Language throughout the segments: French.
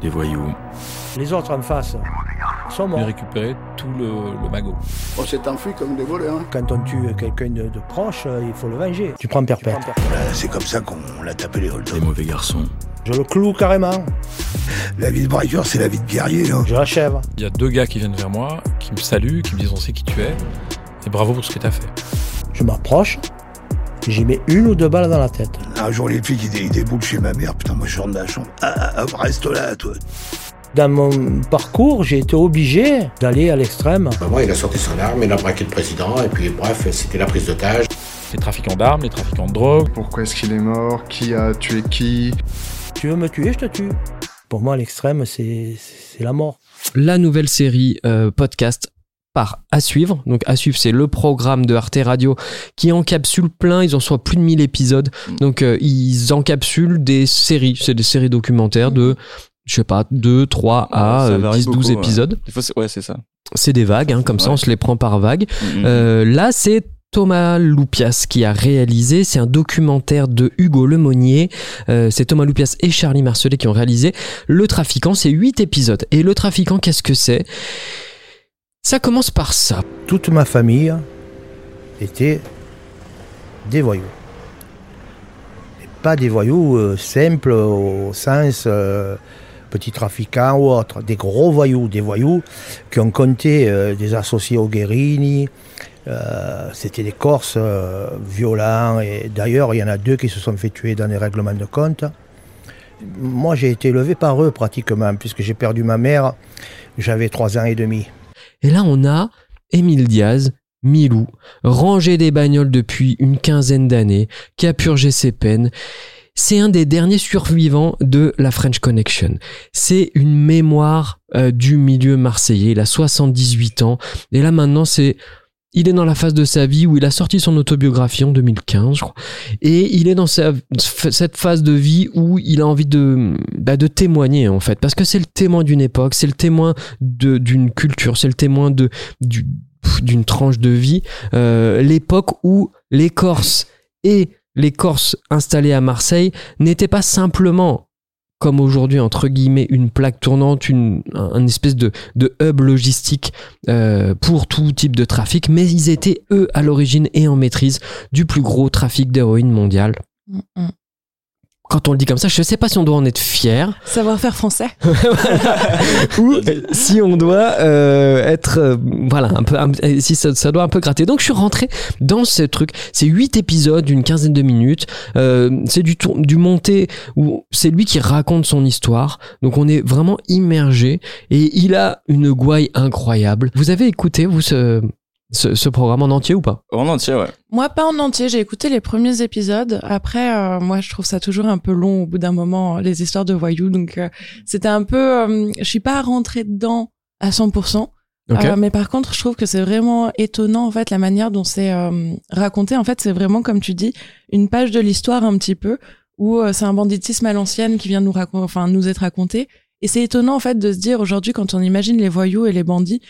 des voyous. Les autres en face sont morts. récupérait tout le, le magot. On s'est enfui comme des voleurs. hein. Quand on tue quelqu'un de, de proche, euh, il faut le venger. Tu prends perpète. Voilà, c'est comme ça qu'on l'a tapé les Des Holton. mauvais garçons. Je le cloue carrément. La vie de braqueur, c'est la vie de guerrier. hein. Je l'achève. Il y a deux gars qui viennent vers moi, qui me saluent, qui me disent on sait qui tu es, et bravo pour ce que t'as fait. Je m'approche. J'y mets une ou deux balles dans la tête. Un jour, les filles qui dé- déboulent chez ma mère. Putain, moi, je sors de la chambre. Ah, ah, ah, reste là, toi. Dans mon parcours, j'ai été obligé d'aller à l'extrême. Bah, moi, il a sorti son arme, il a braqué le président, et puis bref, c'était la prise d'otage. Les trafiquants d'armes, les trafiquants de drogue. Pourquoi est-ce qu'il est mort? Qui a tué qui? Tu veux me tuer, je te tue. Pour moi, l'extrême, c'est c'est la mort. la nouvelle série euh, podcast par À suivre. Donc À suivre, c'est le programme de Arte Radio qui encapsule plein, ils en sont à plus de 1000 épisodes. Donc euh, ils encapsulent des séries, c'est des séries documentaires de je sais pas 2, 3 à Ça euh, varie 10, 12 beaucoup, ouais. épisodes. C'est- ouais, c'est ça. C'est des vagues, hein, comme ça on se les prend par vague. Mhm. Euh, là, c'est Thomas Loupias qui a réalisé. C'est un documentaire de Hugo Lemonnier. Euh, c'est Thomas Loupias et Charlie Marcelet qui ont réalisé. Le Trafiquant, c'est 8 épisodes. Et Le Trafiquant, qu'est-ce que c'est? Ça commence par ça. Toute ma famille était des voyous. Pas des voyous euh, simples au sens euh, petits ou autres. Des gros voyous, des voyous qui ont compté euh, des associés au Guérini. Euh, C'était des Corses violents. Et d'ailleurs, il y en a deux qui se sont fait tuer dans les règlements de compte. Moi, j'ai été élevé par eux pratiquement, puisque j'ai perdu ma mère. J'avais trois ans et demi. Et là, on a Émile Diaz, Milou, rangé des bagnoles depuis une quinzaine d'années, qui a purgé ses peines. C'est un des derniers survivants de la French Connection. C'est une mémoire euh, du milieu marseillais. Il a 78 ans. Et là, maintenant, c'est... Il est dans la phase de sa vie où il a sorti son autobiographie en 2015, je crois. Et il est dans cette phase de vie où il a envie de, bah, de témoigner, en fait. Parce que c'est le témoin d'une époque, c'est le témoin d'une culture, c'est le témoin d'une tranche de vie. Euh, L'époque où les Corses et les Corses installés à Marseille n'étaient pas simplement comme aujourd'hui entre guillemets une plaque tournante, une, un, espèce de, de hub logistique euh, pour tout type de trafic, mais ils étaient eux à l'origine et en maîtrise du plus gros trafic d'héroïne mondial. Mm, mm. Quand on le dit comme ça, je ne sais pas si on doit en être fier. Savoir-faire français. ou si on doit euh, être euh, voilà un peu un- si ça, ça doit un peu gratter. Donc je suis rentré dans ce truc. C'est huit épisodes d'une quinzaine de minutes. Euh, c'est du tour- du monté où c'est lui qui raconte son histoire. Donc on est vraiment immergé. Et il a une gouaille incroyable. Vous avez écouté vous ce ce, ce programme en entier ou pas? En entier, ouais. Moi, pas en entier. J'ai écouté les premiers épisodes. Après, euh, moi, je trouve ça toujours un peu long au bout d'un moment, les histoires de voyous. Donc, euh, c'était un peu... euh, je suis pas rentrée dedans à 100%. Ok. Euh, mais par contre, je trouve que c'est vraiment étonnant, en fait, la manière dont c'est euh, raconté. En fait, c'est vraiment, comme tu dis, une page de l'histoire un petit peu, où euh, c'est un banditisme à l'ancienne qui vient nous, racon- enfin, nous être raconté. Et c'est étonnant, en fait, de se dire aujourd'hui, quand on imagine les voyous et les bandits,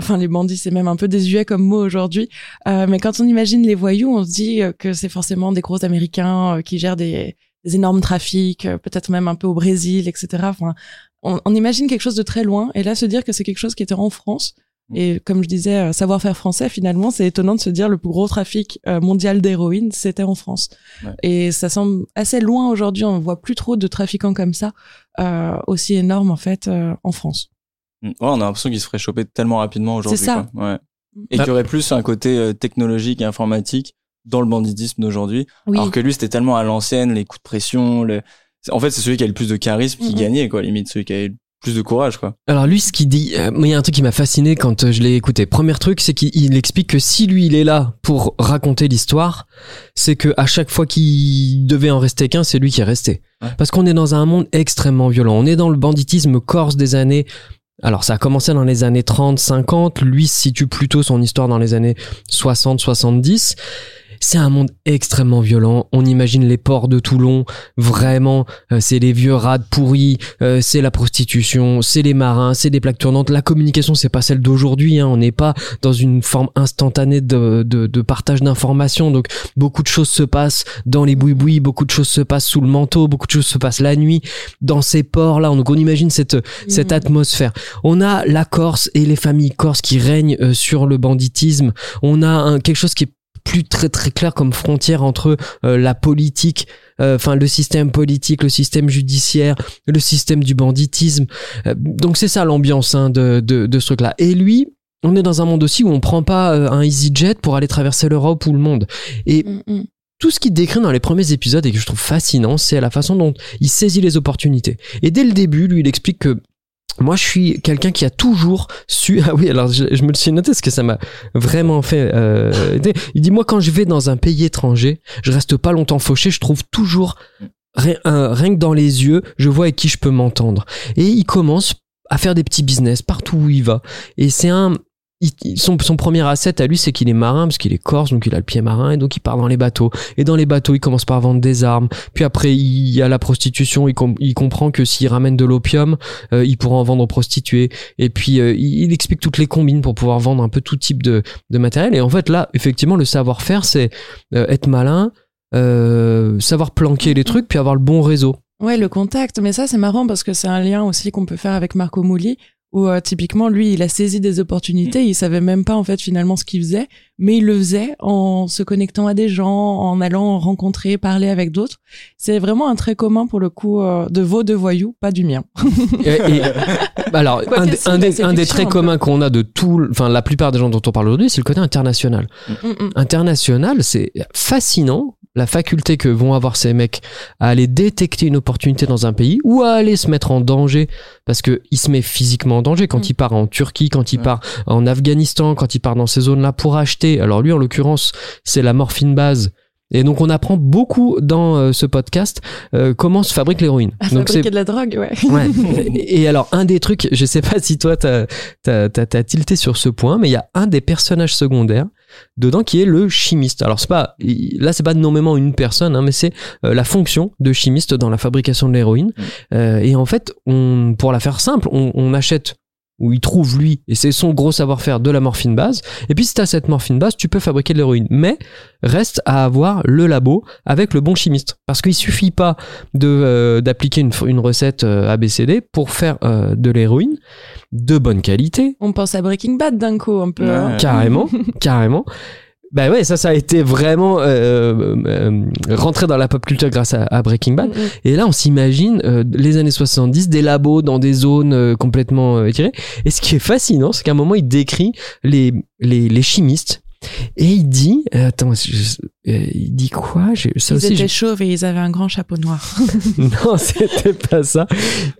enfin, les bandits, c'est même un peu désuet comme mot aujourd'hui, euh, mais quand on imagine les voyous, on se dit euh, que c'est forcément des gros Américains euh, qui gèrent des, des énormes trafics, euh, peut-être même un peu au Brésil, etc. Enfin, on, on imagine quelque chose de très loin. Et là, se dire que c'est quelque chose qui était en France, et comme je disais, savoir-faire français, finalement, c'est étonnant de se dire le plus gros trafic mondial d'héroïne, c'était en France. Ouais. Et ça semble assez loin aujourd'hui. On voit plus trop de trafiquants comme ça, euh, aussi énormes en fait, euh, en France. Mm. Ouais, on a l'impression qu'il se ferait choper tellement rapidement aujourd'hui. C'est ça. quoi. Ouais. Et Ah. qu'il y aurait plus un côté euh, technologique et informatique dans le banditisme d'aujourd'hui. Oui. Alors que lui, c'était tellement à l'ancienne, les coups de pression. Le... En fait, c'est celui qui a le plus de charisme qui Mhm. gagnait, quoi, limite. Celui qui a le plus de courage, quoi. Alors lui, ce qu'il dit, euh, il y a un truc qui m'a fasciné quand euh, je l'ai écouté. Premier truc, c'est qu'il il explique que si lui, il est là pour raconter l'histoire, c'est que à chaque fois qu'il devait en rester qu'un, c'est lui qui est resté. Ouais. Parce qu'on est dans un monde extrêmement violent. On est dans le banditisme corse des années. Alors ça a commencé dans les années 30, 50. Lui situe plutôt son histoire dans les années 60, 70. C'est un monde extrêmement violent. On imagine les ports de Toulon, vraiment, euh, c'est les vieux rades pourris, euh, c'est la prostitution, c'est les marins, c'est des plaques tournantes. La communication, c'est pas celle d'aujourd'hui. Hein. On n'est pas dans une forme instantanée de, de, de partage d'informations. Donc beaucoup de choses se passent dans les boui beaucoup de choses se passent sous le manteau, beaucoup de choses se passent la nuit dans ces ports là. Donc on imagine cette cette atmosphère. On a la Corse et les familles corses qui règnent euh, sur le banditisme. On a un, quelque chose qui est plus très très clair comme frontière entre euh, la politique euh, enfin le système politique, le système judiciaire, le système du banditisme. donc c'est ça l'ambiance hein, de, de, de ce truc-là. Et lui, on est dans un monde aussi où on prend pas un EasyJet pour aller traverser l'Europe ou le monde. Et Mm, mm. tout ce qu'il décrit dans les premiers épisodes et que je trouve fascinant, c'est la façon dont il saisit les opportunités. Et dès le début, lui, il explique que moi, je suis quelqu'un qui a toujours su. Ah oui, alors je, me le suis noté parce que ça m'a vraiment fait. Euh, il dit moi, quand je vais dans un pays étranger, je reste pas longtemps fauché. Je trouve toujours rien, rien que dans les yeux, je vois avec qui je peux m'entendre. Et il commence à faire des petits business partout où il va. Et c'est un son, premier asset à lui, c'est qu'il est marin, parce qu'il est corse, donc il a le pied marin, et donc il part dans les bateaux. Et dans les bateaux, il commence par vendre des armes. Puis après, il y a la prostitution. Il, com- il comprend que s'il ramène de l'opium, euh, il pourra en vendre aux prostituées. Et puis, euh, il, explique toutes les combines pour pouvoir vendre un peu tout type de, matériel. Et en fait, là, effectivement, le savoir-faire, c'est euh, être malin, savoir planquer les trucs, puis avoir le bon réseau. Ouais, le contact. Mais ça, c'est marrant parce que c'est un lien aussi qu'on peut faire avec Marco Mouli, où euh, typiquement, lui, il a saisi des opportunités. Il savait même pas, en fait, finalement, ce qu'il faisait, mais il le faisait en se connectant à des gens, en allant rencontrer, parler avec d'autres. C'est vraiment un trait commun, pour le coup, euh, de vos deux voyous, pas du mien. Et, et- alors, un, des- un des, un traits communs qu'on a de tout, enfin la plupart des gens dont on parle aujourd'hui, c'est le côté international. Mm, mm. International, c'est fascinant la faculté que vont avoir ces mecs à aller détecter une opportunité dans un pays ou à aller se mettre en danger parce que il se met physiquement en danger quand Mm. il part en Turquie, quand il Ouais. part en Afghanistan, quand il part dans ces zones-là pour acheter. Alors lui, en l'occurrence, c'est la morphine base. Et donc on apprend beaucoup dans euh, ce podcast euh, comment se fabrique l'héroïne. À Donc c'est fabriquer de la drogue, ouais. Ouais. Et alors, un des trucs, je sais pas si toi, t'as, t'as, t'as, t'as tilté sur ce point, mais il y a un des personnages secondaires dedans qui est le chimiste. Alors, c'est pas, là, c'est pas nommément une personne, hein, mais c'est euh, la fonction de chimiste dans la fabrication de l'héroïne. Euh, et en fait, on, pour la faire simple, on, on achète où il trouve lui, et c'est son gros savoir-faire de la morphine base. Et puis si tu as cette morphine base, tu peux fabriquer de l'héroïne. Mais reste à avoir le labo avec le bon chimiste. Parce qu'il suffit pas de euh, d'appliquer une, une recette euh, ABCD pour faire euh, de l'héroïne de bonne qualité, On pense à Breaking Bad d'un coup, un peu. Ouais. hein. carrément, carrément. Bah ouais, ça, ça a été vraiment euh, euh, rentré dans la pop culture grâce à, à Breaking Bad. Mm, mm. Et là, on s'imagine euh, les années 70, des labos dans des zones euh, complètement euh, étirées. Et ce qui est fascinant, c'est qu'à un moment, il décrit les, les, les chimistes. Et il dit, euh, attends, je- euh, il dit quoi? Ça Ils aussi, étaient chauves et ils avaient un grand chapeau noir. non, c'était pas ça.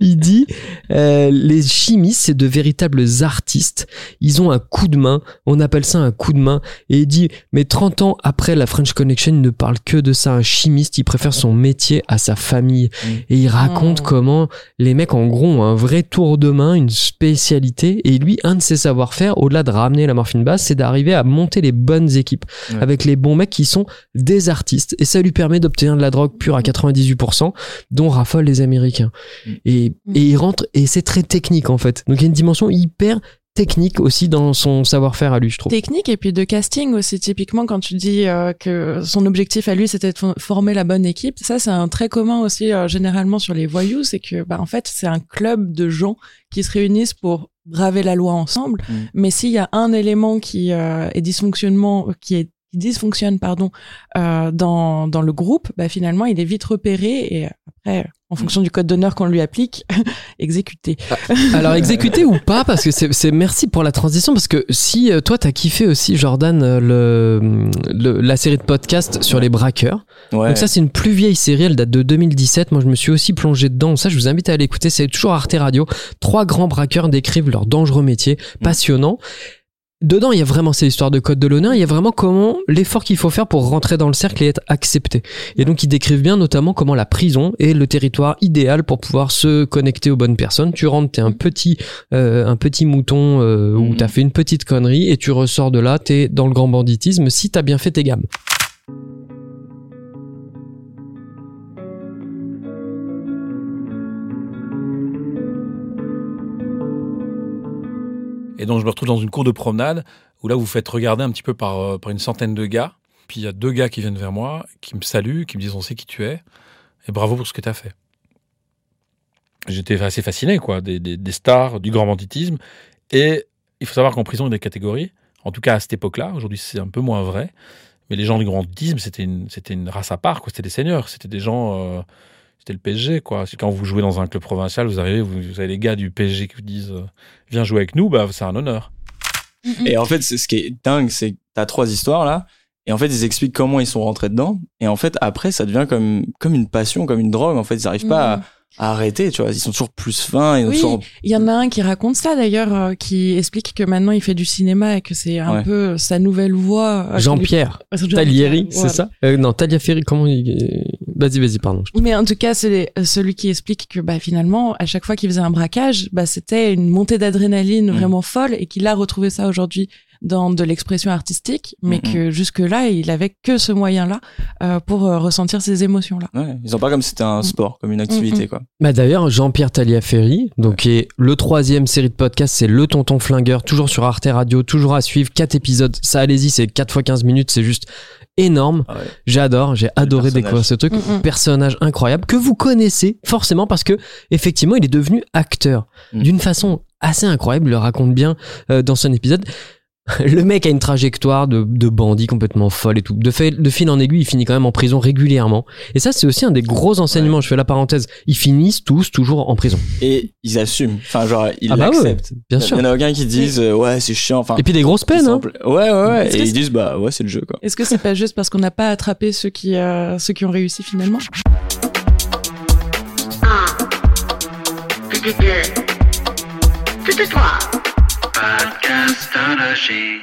Il dit euh, les chimistes, c'est de véritables artistes. Ils ont un coup de main. On appelle ça un coup de main. Et il dit mais 30 ans après la French Connection, il ne parle que de ça. Un chimiste, il préfère son métier à sa famille. Mm. Et il raconte Mm. comment les mecs en gros ont un vrai tour de main, une spécialité. Et lui, un de ses savoir-faire, au-delà de ramener la morphine basse, c'est d'arriver à monter les bonnes équipes Ouais. avec les bons mecs qui sont des artistes. Et ça lui permet d'obtenir de la drogue pure à 98%, dont raffolent les Américains. Mm. Et, et il rentre, et c'est très technique en fait. Donc il y a une dimension hyper technique aussi dans son savoir-faire à lui, je trouve. Technique et puis de casting aussi. Typiquement, quand tu dis euh, que son objectif à lui, c'était de fo- former la bonne équipe, ça, c'est un trait commun aussi euh, généralement sur les voyous, c'est que, bah, en fait, c'est un club de gens qui se réunissent pour braver la loi ensemble. Mm. Mais s'il y a un élément qui euh, est dysfonctionnement, qui est qui dysfonctionne pardon euh, dans dans le groupe, bah finalement il est vite repéré et après en fonction du code d'honneur qu'on lui applique, exécuté. Alors exécuté ou pas parce que c'est c'est- merci pour la transition parce que si euh, toi t'as kiffé aussi Jordan euh, le, le- la série de podcasts sur les braqueurs. Ouais. donc ça c'est une plus vieille série elle date de 2017 moi je me suis aussi plongé dedans. Ça je vous invite à aller écouter. C'est toujours Arte Radio. Trois grands braqueurs décrivent leur dangereux métier passionnant Dedans, il y a vraiment ces histoires de code de l'honneur, il y a vraiment comment l'effort qu'il faut faire pour rentrer dans le cercle et être accepté. Et donc, ils décrivent bien notamment comment la prison est le territoire idéal pour pouvoir se connecter aux bonnes personnes. Tu rentres, t'es un petit, euh, un petit mouton euh, où Mhm. t'as fait une petite connerie et tu ressors de là, t'es dans le grand banditisme si t'as bien fait tes gammes. Donc je me retrouve dans une cour de promenade où là vous faites regarder un petit peu par, euh, par une centaine de gars. Puis il y a deux gars qui viennent vers moi, qui me saluent, qui me disent on sait qui tu es et bravo pour ce que tu as fait. J'étais assez fasciné quoi, des, stars du grand banditisme. Et il faut savoir qu'en prison il y a des catégories. En tout cas à cette époque-là, aujourd'hui c'est un peu moins vrai. Mais les gens du grand banditisme c'était une, une race à part. C'était des seigneurs, c'était des gens. euh, c'était le PSG, quoi. C'est quand vous jouez dans un club provincial, vous arrivez, vous, vous avez les gars du PSG qui vous disent euh, Viens jouer avec nous, bah, c'est un honneur. Et en fait, c'est- ce qui est dingue, c'est que t'as trois histoires là. Et en fait, ils expliquent comment ils sont rentrés dedans. Et en fait, après, ça devient comme, comme une passion, comme une drogue. En fait, ils n'arrivent pas à, à arrêter, tu vois. Ils sont toujours plus fins. Ils ont Oui, toujours... il y en a un qui raconte ça d'ailleurs, euh, qui explique que maintenant il fait du cinéma et que c'est un Ouais. peu sa nouvelle voie. euh, Jean-Pierre lui- Talieri, Voilà. c'est ça? Euh, Non, Taliaferri, comment il... Vas-y, vas-y, pardon. Mais en tout cas, c'est euh, celui qui explique que bah, finalement, à chaque fois qu'il faisait un braquage, bah, c'était une montée d'adrénaline Mhm. vraiment folle et qu'il a retrouvé ça aujourd'hui dans de l'expression artistique, mais que jusque-là, il avait que ce moyen-là euh, pour euh, ressentir ces émotions-là. Ouais, ils ont pas comme si c'était un sport, comme une activité, quoi. Bah d'ailleurs, Jean-Pierre Taliaferri, donc qui est le troisième série de podcast, c'est Le Tonton Flingueur, toujours sur Arte Radio, toujours à suivre, quatre épisodes, ça allez-y, c'est 4 fois 15 minutes, c'est juste énorme. Ah ouais. J'adore, j'ai adoré découvrir ce truc. Mhm. Personnage incroyable que vous connaissez forcément parce que effectivement, il est devenu acteur Mhm. d'une façon assez incroyable. Il le raconte bien euh, dans son épisode. Le mec a une trajectoire de, de bandit complètement folle et tout. De, fait, de fil en aiguille, il finit quand même en prison régulièrement. Et ça, c'est aussi un des gros enseignements. Je fais la parenthèse. Ils finissent tous toujours en prison. Et ils assument. Enfin, genre, ils Ah bah ouais, l'acceptent. bien Il sûr. y en a aucun qui disent, euh, ouais, c'est chiant. Enfin, Et puis des grosses peines. Hein. Ouais, ouais, ouais. Est-ce Et ils disent, bah, ouais, c'est le jeu, quoi. Est-ce que c'est pas juste parce qu'on n'a pas attrapé ceux qui, euh, ceux qui ont réussi finalement? C'était deux. C'était trois. Podcast à lâcher.